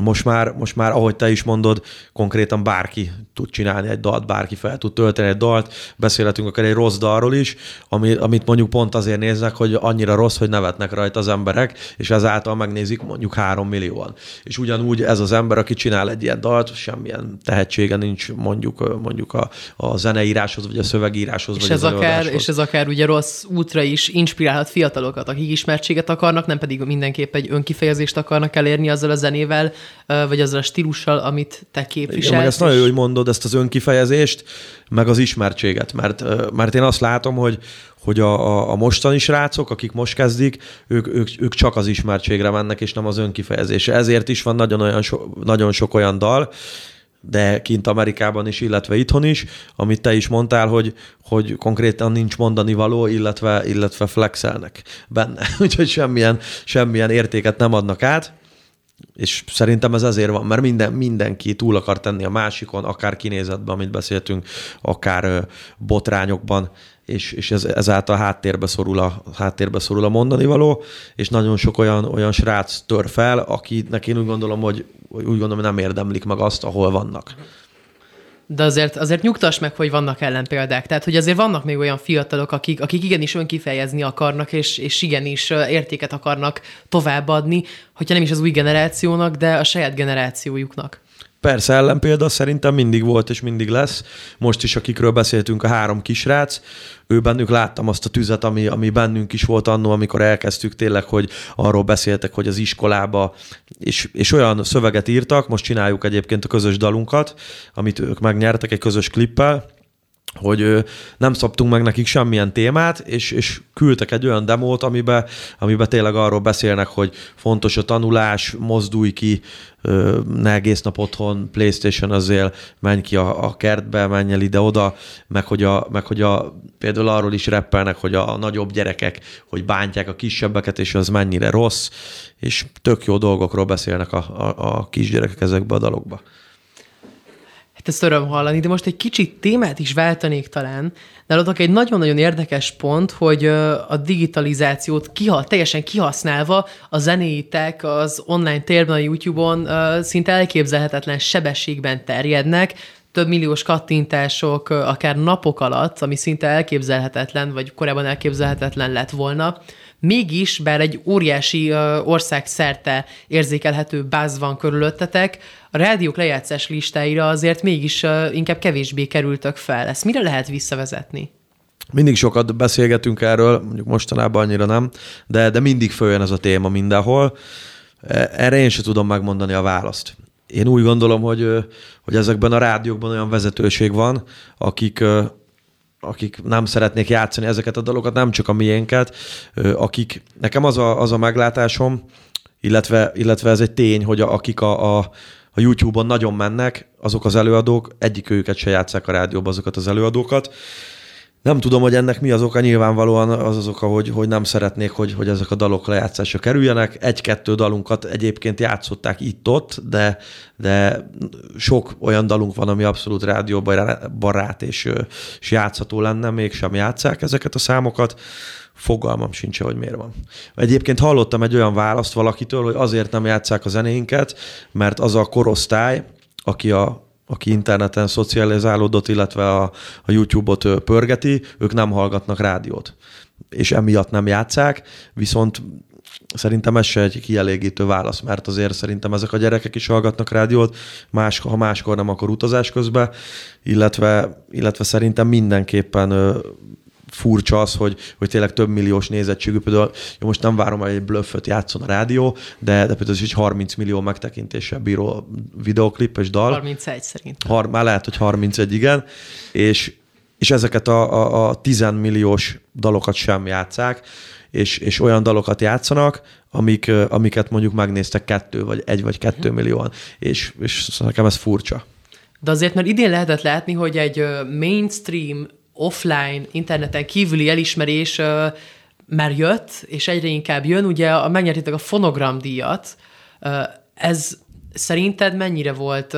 most már, most már, ahogy te is mondod, konkrétan bárki tud csinálni egy dalt, bárki fel tud tölteni egy dalt. Beszélhetünk akár egy rossz dalról is, ami, amit mondjuk pont azért néznek, hogy annyira rossz, hogy nevetnek rajta az emberek, és ezáltal megnézik mondjuk három millióan. És ugyanúgy ez az ember, aki csinál egy ilyen dalt, semmilyen tehetsége nincs mondjuk, mondjuk a, a zeneíráshoz, vagy a szövegíráshoz, és vagy ez akár, És ez akár ugye rossz útra is inspirálhat fiatalokat, akik ismertséget akarnak, nem pedig mindenképp egy önkifejezést akarnak elérni azzal a zenével, vagy azzal a stílussal, amit te képviselsz. Igen, meg ezt nagyon jó, hogy mondod, ezt az önkifejezést, meg az ismertséget, mert, mert én azt látom, hogy, hogy a, a, a mostani srácok, akik most kezdik, ők, ők, ők csak az ismertségre mennek, és nem az önkifejezésre. Ezért is van nagyon, olyan so, nagyon sok olyan dal, de kint Amerikában is, illetve itthon is, amit te is mondtál, hogy, hogy konkrétan nincs mondani való, illetve, illetve flexelnek benne. Úgyhogy semmilyen, semmilyen értéket nem adnak át, és szerintem ez azért van, mert minden, mindenki túl akar tenni a másikon, akár kinézetben, amit beszéltünk, akár botrányokban, és, és ez, ezáltal háttérbe szorul, a, háttérbe szorul a mondani való, és nagyon sok olyan, olyan srác tör fel, akinek én úgy gondolom, hogy úgy gondolom, hogy nem érdemlik meg azt, ahol vannak. De azért, azért nyugtass meg, hogy vannak ellenpéldák. Tehát, hogy azért vannak még olyan fiatalok, akik, akik igenis önkifejezni akarnak, és, és igenis értéket akarnak továbbadni, hogyha nem is az új generációnak, de a saját generációjuknak. Persze ellenpélda szerintem mindig volt és mindig lesz. Most is, akikről beszéltünk, a három kisrác, ő bennük láttam azt a tüzet, ami, ami bennünk is volt annó, amikor elkezdtük tényleg, hogy arról beszéltek, hogy az iskolába, és, és olyan szöveget írtak, most csináljuk egyébként a közös dalunkat, amit ők megnyertek egy közös klippel, hogy nem szabtunk meg nekik semmilyen témát, és, és küldtek egy olyan demót, amiben, amiben tényleg arról beszélnek, hogy fontos a tanulás, mozdulj ki, ne egész nap otthon, Playstation azért, menj ki a, a kertbe, menj el ide-oda, meg hogy, a, meg hogy a, például arról is reppelnek, hogy a, a nagyobb gyerekek, hogy bántják a kisebbeket, és az mennyire rossz, és tök jó dolgokról beszélnek a, a, a kisgyerekek ezekbe a dalokba. Hát ezt öröm hallani, de most egy kicsit témát is váltanék talán. Nálatok egy nagyon-nagyon érdekes pont, hogy a digitalizációt kiha, teljesen kihasználva a zenéitek az online térben, a YouTube-on szinte elképzelhetetlen sebességben terjednek, több milliós kattintások akár napok alatt, ami szinte elképzelhetetlen, vagy korábban elképzelhetetlen lett volna. Mégis, bár egy óriási ország szerte érzékelhető báz van körülöttetek, a rádiók lejátszás listáira azért mégis inkább kevésbé kerültök fel. Ezt mire lehet visszavezetni? Mindig sokat beszélgetünk erről, mondjuk mostanában annyira nem, de, de mindig följön ez a téma mindenhol. E, erre én sem tudom megmondani a választ. Én úgy gondolom, hogy, hogy ezekben a rádiókban olyan vezetőség van, akik, akik nem szeretnék játszani ezeket a dalokat, nem csak a miénket, akik, nekem az a, az a meglátásom, illetve, illetve ez egy tény, hogy a, akik a, a, a YouTube-on nagyon mennek, azok az előadók, egyik őket se játszák a rádióban azokat az előadókat. Nem tudom, hogy ennek mi az oka, nyilvánvalóan az az oka, hogy, hogy nem szeretnék, hogy, hogy ezek a dalok lejátszásra kerüljenek. Egy-kettő dalunkat egyébként játszották itt-ott, de, de sok olyan dalunk van, ami abszolút rádióbarát és, és játszható lenne, mégsem játszák ezeket a számokat. Fogalmam sincs, hogy miért van. Egyébként hallottam egy olyan választ valakitől, hogy azért nem játszák a zenéinket, mert az a korosztály, aki a aki interneten szocializálódott, illetve a, a YouTube-ot pörgeti, ők nem hallgatnak rádiót. És emiatt nem játszák, viszont szerintem ez se egy kielégítő válasz, mert azért szerintem ezek a gyerekek is hallgatnak rádiót, más, ha máskor nem, akkor utazás közben, illetve, illetve szerintem mindenképpen furcsa az, hogy, hogy tényleg több milliós nézettségű, például jó, most nem várom, hogy egy blöfföt játszon a rádió, de, de például ez is 30 millió megtekintéssel bíró videoklip és dal. 31 szerint. Har, már lehet, hogy 31, igen, és, és ezeket a, a, a 10 milliós dalokat sem játszák, és, és olyan dalokat játszanak, amik, amiket mondjuk megnéztek kettő, vagy egy, vagy kettő mhm. millióan, és, és nekem ez furcsa. De azért, mert idén lehetett látni, hogy egy mainstream offline, interneten kívüli elismerés már jött, és egyre inkább jön. Ugye a, megnyertétek a fonogram díjat. Uh, ez szerinted mennyire volt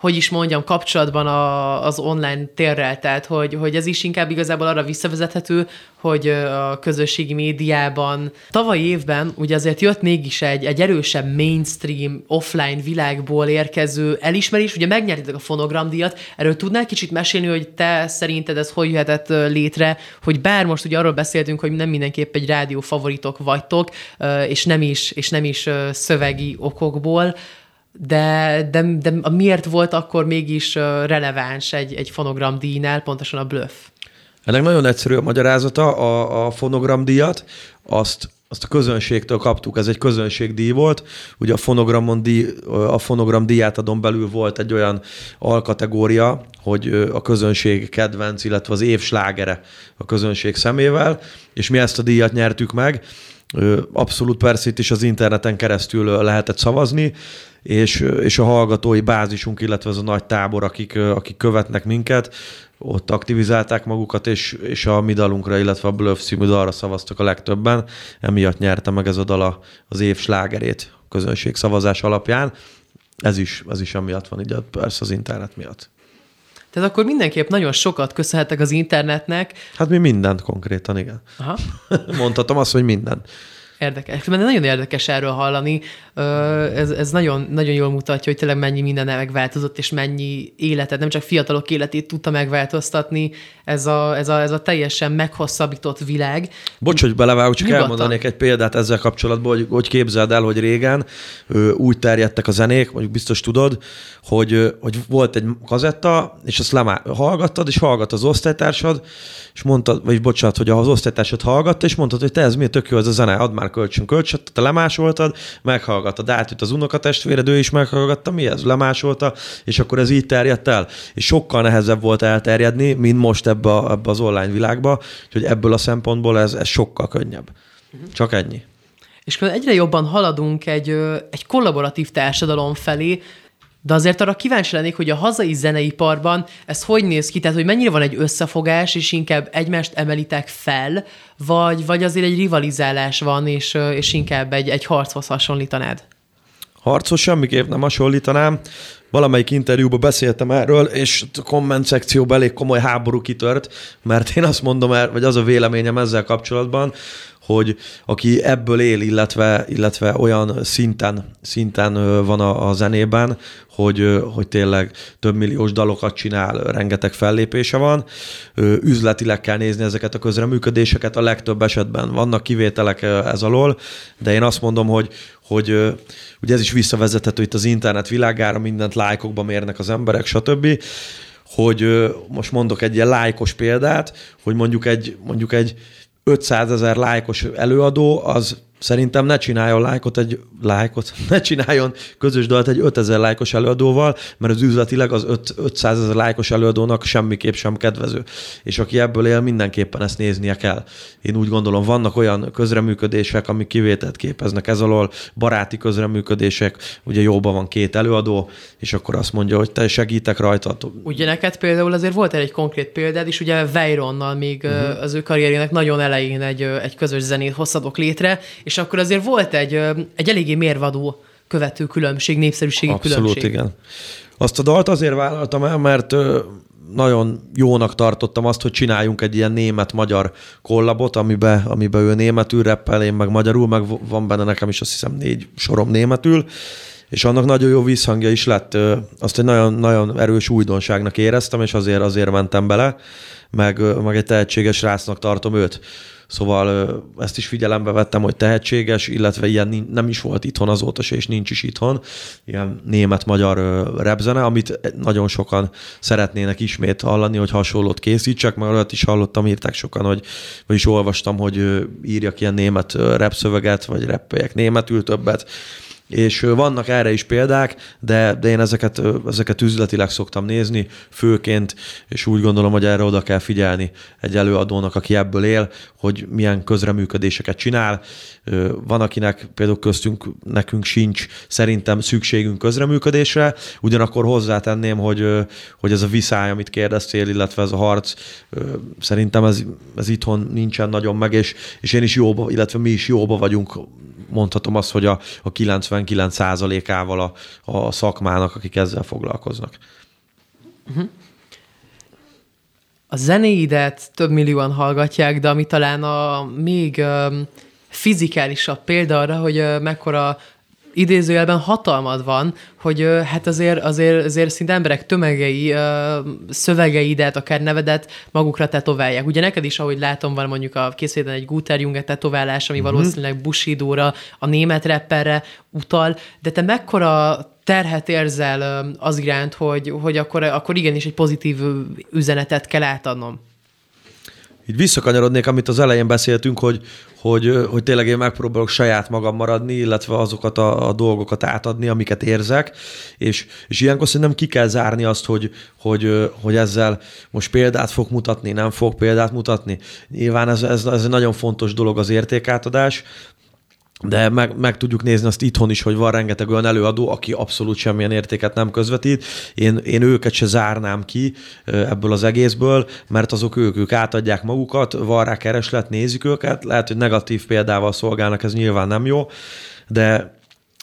hogy is mondjam, kapcsolatban a, az online térrel, tehát hogy, hogy ez is inkább igazából arra visszavezethető, hogy a közösségi médiában tavaly évben ugye azért jött mégis egy, egy erősebb mainstream, offline világból érkező elismerés, ugye megnyertétek a fonogramdíjat, erről tudnál kicsit mesélni, hogy te szerinted ez hogy jöhetett létre, hogy bár most ugye arról beszéltünk, hogy nem mindenképp egy rádió favoritok vagytok, és nem is, és nem is szövegi okokból, de, de, de miért volt akkor mégis releváns egy, egy fonogramdíjnál, pontosan a bluff? Ennek nagyon egyszerű a magyarázata, a, a fonogramdíjat, azt azt a közönségtől kaptuk, ez egy közönségdíj volt. Ugye a fonogramon díj, a fonogram díjátadon belül volt egy olyan alkategória, hogy a közönség kedvenc, illetve az év slágere a közönség szemével, és mi ezt a díjat nyertük meg. Abszolút persze itt is az interneten keresztül lehetett szavazni, és, és a hallgatói bázisunk, illetve az a nagy tábor, akik, akik követnek minket, ott aktivizálták magukat, és, és a mi dalunkra, illetve a Bluff című dalra szavaztak a legtöbben. Emiatt nyerte meg ez a dala az év slágerét a közönség szavazás alapján. Ez is, ez is amiatt van, így persze az internet miatt. Tehát akkor mindenképp nagyon sokat köszönhetek az internetnek. Hát mi mindent konkrétan, igen. Aha. Mondhatom azt, hogy mindent. Érdekes. Mert nagyon érdekes erről hallani. Ez, ez nagyon, nagyon jól mutatja, hogy tényleg mennyi minden megváltozott, és mennyi életet, nem csak fiatalok életét tudta megváltoztatni ez a, ez a, ez a teljesen meghosszabbított világ. Bocs, hogy belevágok, csak Nyugodtan. elmondanék egy példát ezzel kapcsolatban, hogy, hogy képzeld el, hogy régen úgy terjedtek a zenék, mondjuk biztos tudod, hogy, hogy volt egy kazetta, és azt lemá- hallgattad, és hallgat az osztálytársad, és mondtad, vagy bocsánat, hogy az osztálytársad hallgatta, és mondtad, hogy te ez miért tök jó ez a zene, add már kölcsön kölcsön, te lemásoltad, meghallgattad, átjött az unokatestvéred, ő is meghallgatta, mi ez, lemásolta, és akkor ez így terjedt el. És sokkal nehezebb volt elterjedni, mint most ebbe, a, ebbe az online világba, hogy ebből a szempontból ez, ez sokkal könnyebb. Csak ennyi. És egyre jobban haladunk egy, egy kollaboratív társadalom felé, de azért arra kíváncsi lennék, hogy a hazai zeneiparban ez hogy néz ki, tehát hogy mennyire van egy összefogás, és inkább egymást emelitek fel, vagy, vagy azért egy rivalizálás van, és, és inkább egy, egy harchoz hasonlítanád? Harchoz semmiképp nem hasonlítanám. Valamelyik interjúban beszéltem erről, és a komment szekcióban elég komoly háború kitört, mert én azt mondom, vagy az a véleményem ezzel kapcsolatban, hogy aki ebből él, illetve, illetve olyan szinten, szinten van a, a zenében, hogy, hogy tényleg több milliós dalokat csinál, rengeteg fellépése van. Üzletileg kell nézni ezeket a közreműködéseket, a legtöbb esetben vannak kivételek ez alól, de én azt mondom, hogy, hogy ugye ez is visszavezethető itt az internet világára, mindent lájkokba mérnek az emberek, stb hogy most mondok egy ilyen lájkos példát, hogy mondjuk egy, mondjuk egy 500 ezer lájkos előadó, az Szerintem ne csináljon lájkot egy lájkot, ne csináljon közös dalt egy 5000 lájkos előadóval, mert az üzletileg az 5, 500 ezer lájkos előadónak semmiképp sem kedvező. És aki ebből él, mindenképpen ezt néznie kell. Én úgy gondolom, vannak olyan közreműködések, amik kivételt képeznek ez alól, baráti közreműködések, ugye jóban van két előadó, és akkor azt mondja, hogy te segítek rajta. Ugye neked például azért volt egy konkrét példád, és ugye Veyronnal még uh-huh. az ő karrierjének nagyon elején egy, egy közös zenét hoztatok létre, és akkor azért volt egy, egy eléggé mérvadó követő különbség, népszerűségi Abszolút, különbség. igen. Azt a dalt azért vállaltam el, mert nagyon jónak tartottam azt, hogy csináljunk egy ilyen német-magyar kollabot, amiben, amiben ő németül reppel, én meg magyarul, meg van benne nekem is azt hiszem négy sorom németül, és annak nagyon jó visszhangja is lett. Azt egy nagyon, nagyon erős újdonságnak éreztem, és azért azért mentem bele, meg, meg egy tehetséges rácnak tartom őt. Szóval ezt is figyelembe vettem, hogy tehetséges, illetve ilyen nem is volt itthon azóta se, és nincs is itthon. Ilyen német-magyar repzene, amit nagyon sokan szeretnének ismét hallani, hogy hasonlót készítsek, mert olyat is hallottam, írták sokan, hogy, vagyis olvastam, hogy írjak ilyen német repszöveget, vagy reppeljek németül többet, és vannak erre is példák, de, de én ezeket, ezeket üzletileg szoktam nézni, főként, és úgy gondolom, hogy erre oda kell figyelni egy előadónak, aki ebből él, hogy milyen közreműködéseket csinál. Van, akinek például köztünk nekünk sincs szerintem szükségünk közreműködésre, ugyanakkor hozzátenném, hogy, hogy ez a viszály, amit kérdeztél, illetve ez a harc, szerintem ez, ez itthon nincsen nagyon meg, és, és én is jóba, illetve mi is jóba vagyunk mondhatom azt, hogy a, a 99%-ával a, a szakmának, akik ezzel foglalkoznak. A zenéidet több millióan hallgatják, de ami talán a még um, fizikálisabb példa arra, hogy uh, mekkora idézőjelben hatalmad van, hogy hát azért, azért, azért szinte emberek tömegei szövegeidet, akár nevedet magukra tetoválják. Ugye neked is, ahogy látom, van mondjuk a készíteni egy Guter Junge tetoválás, ami uh-huh. valószínűleg Bushido-ra, a német rapperre utal, de te mekkora terhet érzel az iránt, hogy, hogy akkor, akkor igenis egy pozitív üzenetet kell átadnom? Így visszakanyarodnék, amit az elején beszéltünk, hogy, hogy, hogy tényleg én megpróbálok saját magam maradni, illetve azokat a, a dolgokat átadni, amiket érzek, és, és ilyenkor szerintem ki kell zárni azt, hogy, hogy, hogy ezzel most példát fog mutatni, nem fog példát mutatni. Nyilván ez, ez, ez egy nagyon fontos dolog az értékátadás, de meg, meg tudjuk nézni azt itthon is, hogy van rengeteg olyan előadó, aki abszolút semmilyen értéket nem közvetít. Én, én őket se zárnám ki ebből az egészből, mert azok ők, ők átadják magukat, van rá kereslet, nézik őket, lehet, hogy negatív példával szolgálnak, ez nyilván nem jó, de,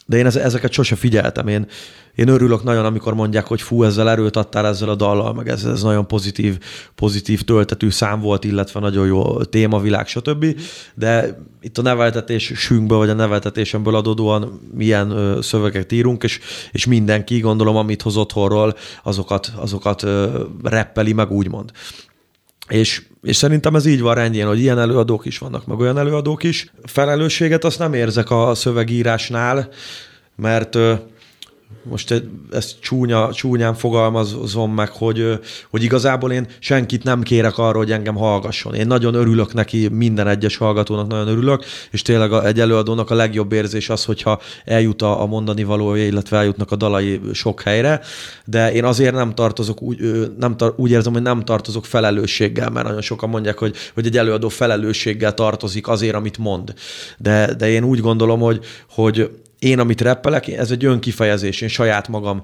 de én ezeket sose figyeltem. Én, én örülök nagyon, amikor mondják, hogy fú, ezzel erőt adtál ezzel a dallal, meg ez, ez nagyon pozitív, pozitív töltetű szám volt, illetve nagyon jó témavilág, stb. De itt a neveltetésünkből, vagy a neveltetésemből adódóan milyen szövegeket írunk, és, és mindenki, gondolom, amit hoz otthonról, azokat, azokat reppeli meg, úgymond. És, és szerintem ez így van rendjén, hogy ilyen előadók is vannak, meg olyan előadók is. Felelősséget azt nem érzek a szövegírásnál, mert most ezt csúnya, csúnyán fogalmazom meg, hogy, hogy igazából én senkit nem kérek arra, hogy engem hallgasson. Én nagyon örülök neki, minden egyes hallgatónak nagyon örülök, és tényleg egy előadónak a legjobb érzés az, hogyha eljut a, mondani valója, illetve eljutnak a dalai sok helyre, de én azért nem tartozok, úgy, nem tar- úgy érzem, hogy nem tartozok felelősséggel, mert nagyon sokan mondják, hogy, hogy egy előadó felelősséggel tartozik azért, amit mond. De, de én úgy gondolom, hogy, hogy én, amit reppelek, ez egy önkifejezés, én saját magam,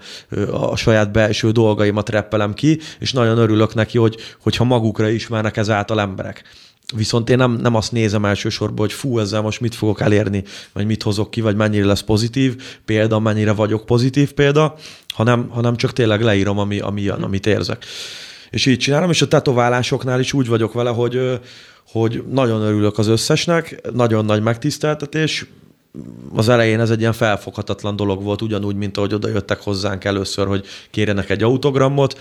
a saját belső dolgaimat reppelem ki, és nagyon örülök neki, hogy, hogyha magukra ismernek ezáltal emberek. Viszont én nem, nem azt nézem elsősorban, hogy fú, ezzel most mit fogok elérni, vagy mit hozok ki, vagy mennyire lesz pozitív példa, mennyire vagyok pozitív példa, hanem, hanem csak tényleg leírom, ami, ami amit érzek. És így csinálom, és a tetoválásoknál is úgy vagyok vele, hogy, hogy nagyon örülök az összesnek, nagyon nagy megtiszteltetés, az elején ez egy ilyen felfoghatatlan dolog volt, ugyanúgy, mint ahogy oda jöttek hozzánk először, hogy kérjenek egy autogramot.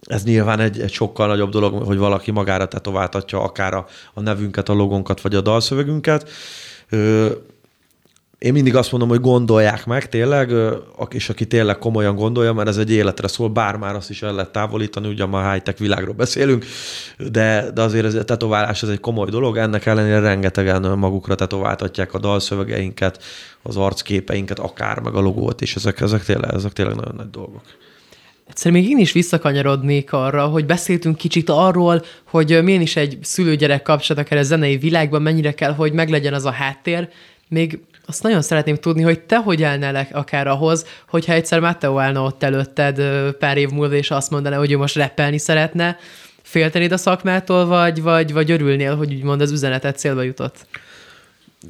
Ez nyilván egy, egy sokkal nagyobb dolog, hogy valaki magára tetováltatja akár a, a nevünket, a logonkat, vagy a dalszövegünket. Ö, én mindig azt mondom, hogy gondolják meg tényleg, és aki tényleg komolyan gondolja, mert ez egy életre szól, bár már azt is el lehet távolítani, ugye ma high-tech világról beszélünk, de, de azért ez a tetoválás ez egy komoly dolog, ennek ellenére rengetegen magukra tetováltatják a dalszövegeinket, az arcképeinket, akár meg a logót, és ezek, ezek, tényleg, ezek tényleg nagyon nagy dolgok. Egyszer még én is visszakanyarodnék arra, hogy beszéltünk kicsit arról, hogy milyen is egy szülőgyerek kapcsolat akár a zenei világban, mennyire kell, hogy meglegyen az a háttér. Még azt nagyon szeretném tudni, hogy te hogy állnál akár ahhoz, hogyha egyszer Matteo állna ott előtted pár év múlva, és azt mondaná, hogy ő most reppelni szeretne, féltenéd a szakmától, vagy, vagy, vagy örülnél, hogy úgymond az üzenetet célba jutott?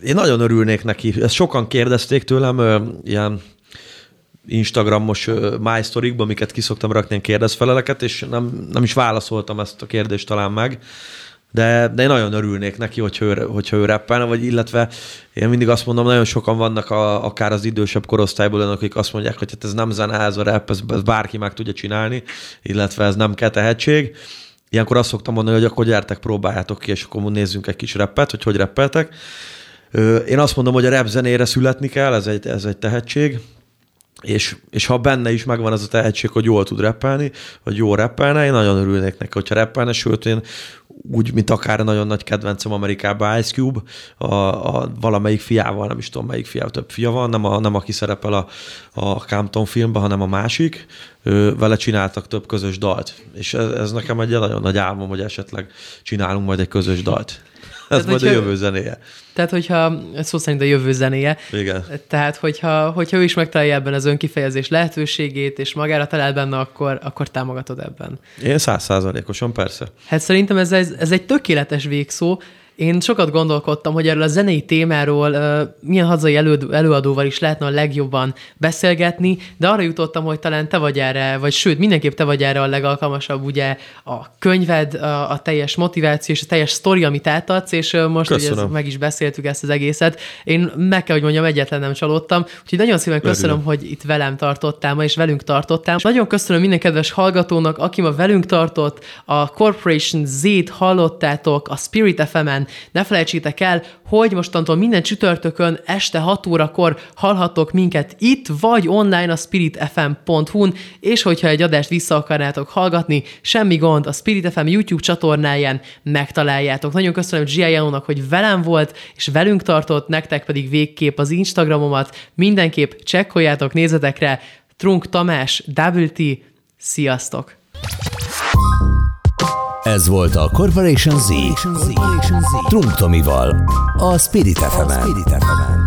Én nagyon örülnék neki. Ezt sokan kérdezték tőlem, ilyen Instagramos My story amiket kiszoktam rakni kérdezfeleleket, és nem, nem is válaszoltam ezt a kérdést talán meg de, de én nagyon örülnék neki, hogyha ő, hogyha ő rappelne, vagy illetve én mindig azt mondom, nagyon sokan vannak a, akár az idősebb korosztályból, akik azt mondják, hogy hát ez nem zene, ez a rap, ez, ez bárki meg tudja csinálni, illetve ez nem kell tehetség. Ilyenkor azt szoktam mondani, hogy akkor gyertek, próbáljátok ki, és akkor nézzünk egy kis rappet, hogy hogy rappeltek. Én azt mondom, hogy a rap zenére születni kell, ez egy, ez egy tehetség, és, és ha benne is megvan az a tehetség, hogy jól tud rappelni, vagy jó rappelne, én nagyon örülnék neki, hogyha rappelne, sőt, én úgy, mint akár nagyon nagy kedvencem Amerikában Ice Cube, a, a valamelyik fiával, nem is tudom melyik fiával, több fia van, nem, a, nem aki szerepel a, a Campton filmben, hanem a másik, ő, vele csináltak több közös dalt. És ez, ez nekem egy nagyon nagy álmom, hogy esetleg csinálunk majd egy közös dalt. Ez Tehát, majd a jövő zenéje. Tehát, hogyha, szó szerint a jövő zenéje. Igen. Tehát, hogyha, hogyha ő is megtalálja ebben az önkifejezés lehetőségét, és magára talál benne, akkor, akkor támogatod ebben. Én százszázalékosan, persze. Hát szerintem ez, ez, ez egy tökéletes végszó, én sokat gondolkodtam, hogy erről a zenei témáról uh, milyen hazai elő, előadóval is lehetne a legjobban beszélgetni, de arra jutottam, hogy talán te vagy erre, vagy sőt, mindenképp te vagy erre a legalkalmasabb, ugye a könyved, a, a teljes motiváció és a teljes sztori, amit átadsz, és uh, most hogy ez, meg is beszéltük ezt az egészet. Én meg kell, hogy mondjam, egyetlen nem csalódtam, úgyhogy nagyon szépen köszönöm, Örülök. hogy itt velem tartottál ma, és velünk tartottál. Nagyon köszönöm minden kedves hallgatónak, aki ma velünk tartott, a Corporation Z-t hallottátok a Spirit FM-en, csatornán. Ne felejtsétek el, hogy mostantól minden csütörtökön este 6 órakor hallhattok minket itt, vagy online a spiritfm.hu-n, és hogyha egy adást vissza akarnátok hallgatni, semmi gond, a Spirit FM YouTube csatornáján megtaláljátok. Nagyon köszönöm Gia hogy velem volt, és velünk tartott, nektek pedig végképp az Instagramomat. Mindenképp csekkoljátok, nézzetek rá. Trunk Tamás, WT, sziasztok! Ez volt a Corporation Z. Corporation Z. Trunk Tomival, a Spirit fm